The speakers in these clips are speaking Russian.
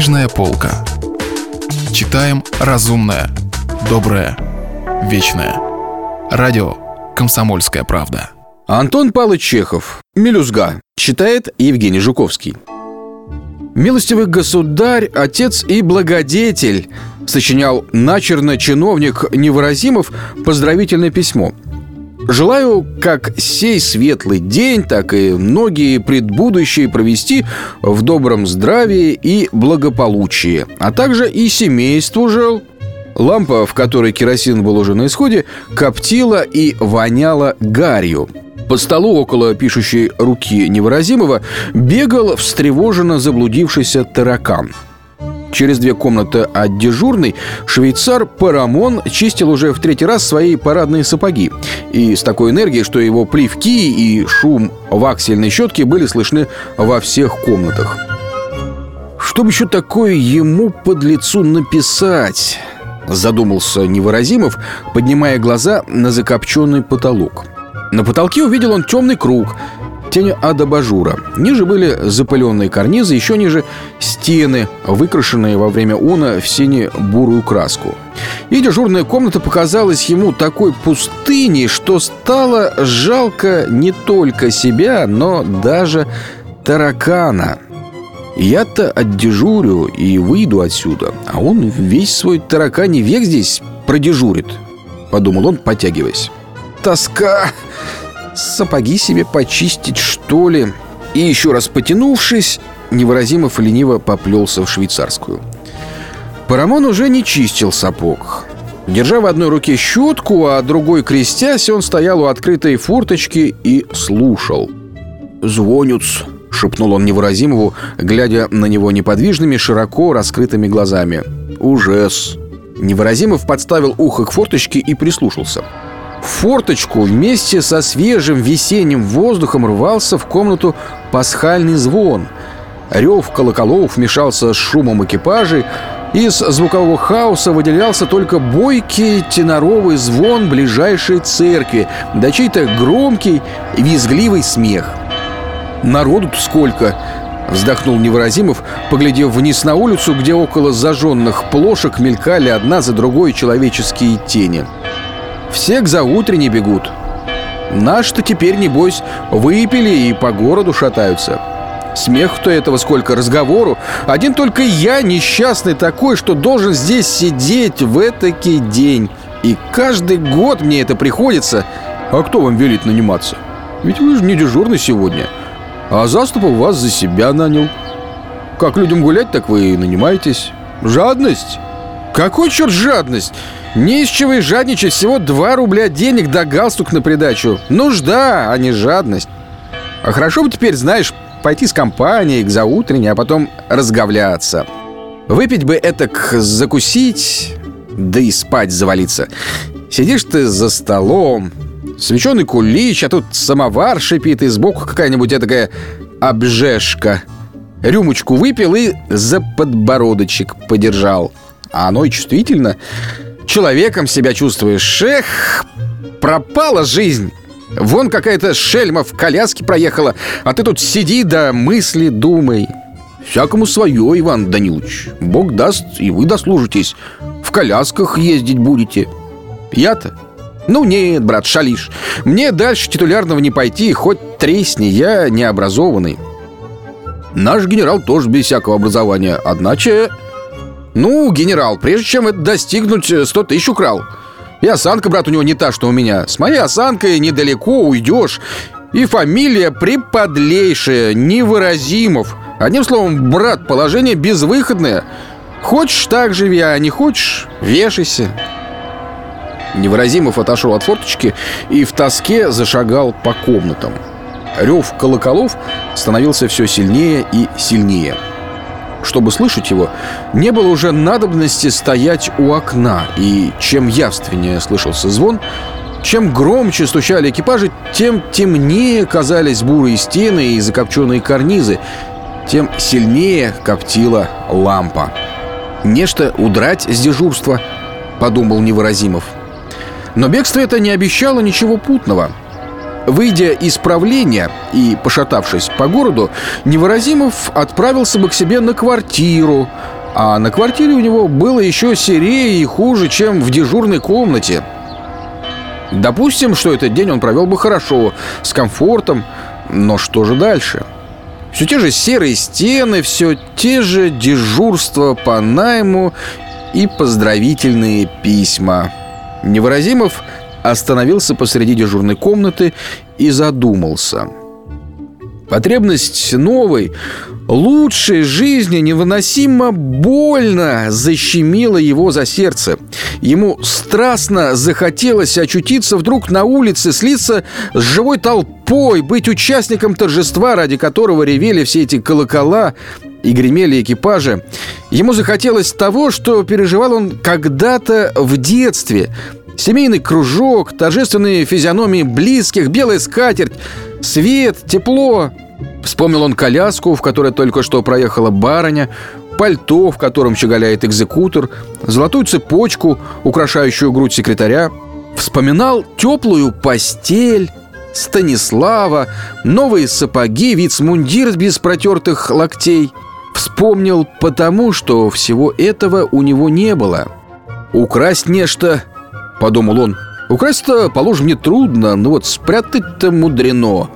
Книжная полка. Читаем разумное, доброе, вечное. Радио «Комсомольская правда». Антон Павлович Чехов. «Мелюзга». Читает Евгений Жуковский. «Милостивый государь, отец и благодетель», сочинял начерно чиновник Невыразимов поздравительное письмо – Желаю как сей светлый день, так и многие предбудущие провести в добром здравии и благополучии, а также и семейству жел. Лампа, в которой керосин был уже на исходе, коптила и воняла гарью. По столу около пишущей руки невыразимого бегал встревоженно заблудившийся таракан – Через две комнаты от дежурной швейцар Парамон чистил уже в третий раз свои парадные сапоги. И с такой энергией, что его плевки и шум ваксельной щетки были слышны во всех комнатах. Что бы еще такое ему под лицу написать? Задумался Невыразимов, поднимая глаза на закопченный потолок. На потолке увидел он темный круг – тень ад абажура. Ниже были запыленные карнизы, еще ниже стены, выкрашенные во время уна в сине-бурую краску. И дежурная комната показалась ему такой пустыней, что стало жалко не только себя, но даже таракана. Я-то отдежурю и выйду отсюда, а он весь свой тараканий век здесь продежурит, подумал он, потягиваясь. Тоска Сапоги себе почистить, что ли? И еще раз потянувшись, невыразимо лениво поплелся в швейцарскую. Парамон уже не чистил сапог. Держа в одной руке щетку, а другой крестясь, он стоял у открытой форточки и слушал. «Звонюц», — шепнул он невыразимову, глядя на него неподвижными, широко раскрытыми глазами. «Ужас!» Невыразимов подставил ухо к форточке и прислушался — форточку вместе со свежим весенним воздухом рвался в комнату пасхальный звон. Рев колоколов мешался с шумом экипажей, из звукового хаоса выделялся только бойкий теноровый звон ближайшей церкви, да чей-то громкий, визгливый смех. «Народу-то сколько!» — вздохнул Невыразимов, поглядев вниз на улицу, где около зажженных плошек мелькали одна за другой человеческие тени — все к заутренне бегут. Наши-то теперь, небось, выпили и по городу шатаются. Смех-то этого сколько, разговору. Один только я несчастный такой, что должен здесь сидеть в этакий день. И каждый год мне это приходится. А кто вам велит наниматься? Ведь вы же не дежурный сегодня. А заступов вас за себя нанял. Как людям гулять, так вы и нанимаетесь. Жадность? Какой черт жадность? Не из чего и жадничать, всего 2 рубля денег да галстук на придачу. Нужда, а не жадность. А хорошо бы теперь, знаешь, пойти с компанией к заутренне, а потом разговляться. Выпить бы это закусить, да и спать завалиться. Сидишь ты за столом, свеченый кулич, а тут самовар шипит, и сбоку какая-нибудь такая обжешка. Рюмочку выпил и за подбородочек подержал. А оно и чувствительно человеком себя чувствуешь. Эх, пропала жизнь. Вон какая-то шельма в коляске проехала, а ты тут сиди да мысли думай. Всякому свое, Иван Данилович. Бог даст, и вы дослужитесь. В колясках ездить будете. Я-то? Ну нет, брат, шалишь. Мне дальше титулярного не пойти, хоть тресни, я необразованный. Наш генерал тоже без всякого образования, одначе ну, генерал, прежде чем это достигнуть, 100 э, тысяч украл. И осанка, брат, у него не та, что у меня. С моей осанкой недалеко уйдешь. И фамилия приподлейшая, невыразимов. Одним словом, брат, положение безвыходное. Хочешь, так живи, а не хочешь, вешайся. Невыразимов отошел от форточки и в тоске зашагал по комнатам. Рев колоколов становился все сильнее и сильнее – чтобы слышать его, не было уже надобности стоять у окна, и чем явственнее слышался звон, чем громче стучали экипажи, тем темнее казались бурые стены и закопченные карнизы, тем сильнее коптила лампа. «Нечто удрать с дежурства», — подумал Невыразимов. Но бегство это не обещало ничего путного — Выйдя из правления и пошатавшись по городу, Невыразимов отправился бы к себе на квартиру, а на квартире у него было еще серее и хуже, чем в дежурной комнате. Допустим, что этот день он провел бы хорошо, с комфортом, но что же дальше? Все те же серые стены, все те же дежурства по найму и поздравительные письма. Невыразимов остановился посреди дежурной комнаты и задумался. Потребность новой, лучшей жизни невыносимо больно защемило его за сердце. Ему страстно захотелось очутиться вдруг на улице, слиться с живой толпой, быть участником торжества, ради которого ревели все эти колокола и гремели экипажи. Ему захотелось того, что переживал он когда-то в детстве. Семейный кружок, торжественные физиономии близких, белая скатерть, свет, тепло. Вспомнил он коляску, в которой только что проехала барыня, пальто, в котором щеголяет экзекутор, золотую цепочку, украшающую грудь секретаря. Вспоминал теплую постель, Станислава, новые сапоги, вицмундир без протертых локтей. Вспомнил потому, что всего этого у него не было. «Украсть нечто», — подумал он. «Украсть-то, положим, не трудно, но вот спрятать-то мудрено».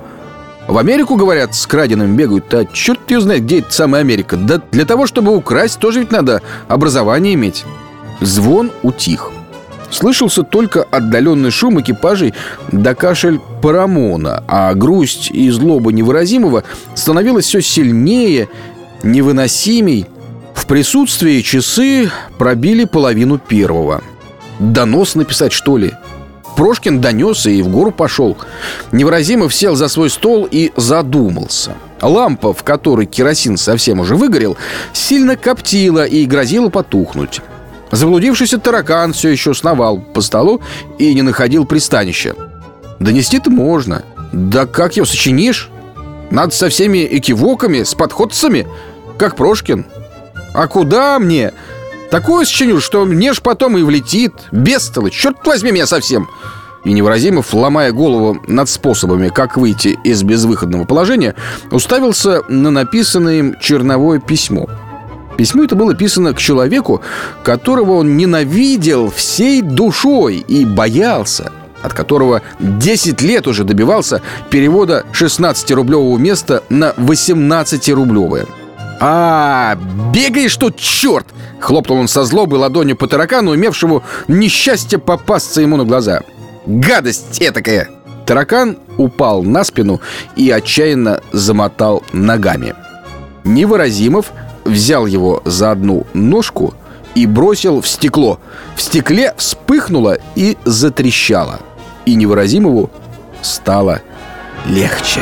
В Америку, говорят, с краденым бегают, а черт ее знает, где эта самая Америка. Да для того, чтобы украсть, тоже ведь надо образование иметь. Звон утих. Слышался только отдаленный шум экипажей да кашель Парамона, а грусть и злоба невыразимого становилась все сильнее, невыносимей. В присутствии часы пробили половину первого. Донос написать, что ли? Прошкин донес и в гору пошел. Невыразимов сел за свой стол и задумался. Лампа, в которой керосин совсем уже выгорел, сильно коптила и грозила потухнуть. Заблудившийся таракан все еще сновал по столу и не находил пристанища. Донести-то можно. Да как его сочинишь? Надо со всеми экивоками, с подходцами, как Прошкин. А куда мне? Такое сочиню, что мне ж потом и влетит. Бестолочь, черт возьми меня совсем. И Невыразимов, ломая голову над способами, как выйти из безвыходного положения, уставился на написанное им черновое письмо. Письмо это было писано к человеку, которого он ненавидел всей душой и боялся, от которого 10 лет уже добивался перевода 16-рублевого места на 18-рублевое. «А, бегаешь тут, черт!» — хлопнул он со злобой ладонью по таракану, имевшему несчастье попасться ему на глаза. «Гадость этакая!» Таракан упал на спину и отчаянно замотал ногами. Невыразимов взял его за одну ножку и бросил в стекло. В стекле вспыхнуло и затрещало. И Невыразимову стало легче.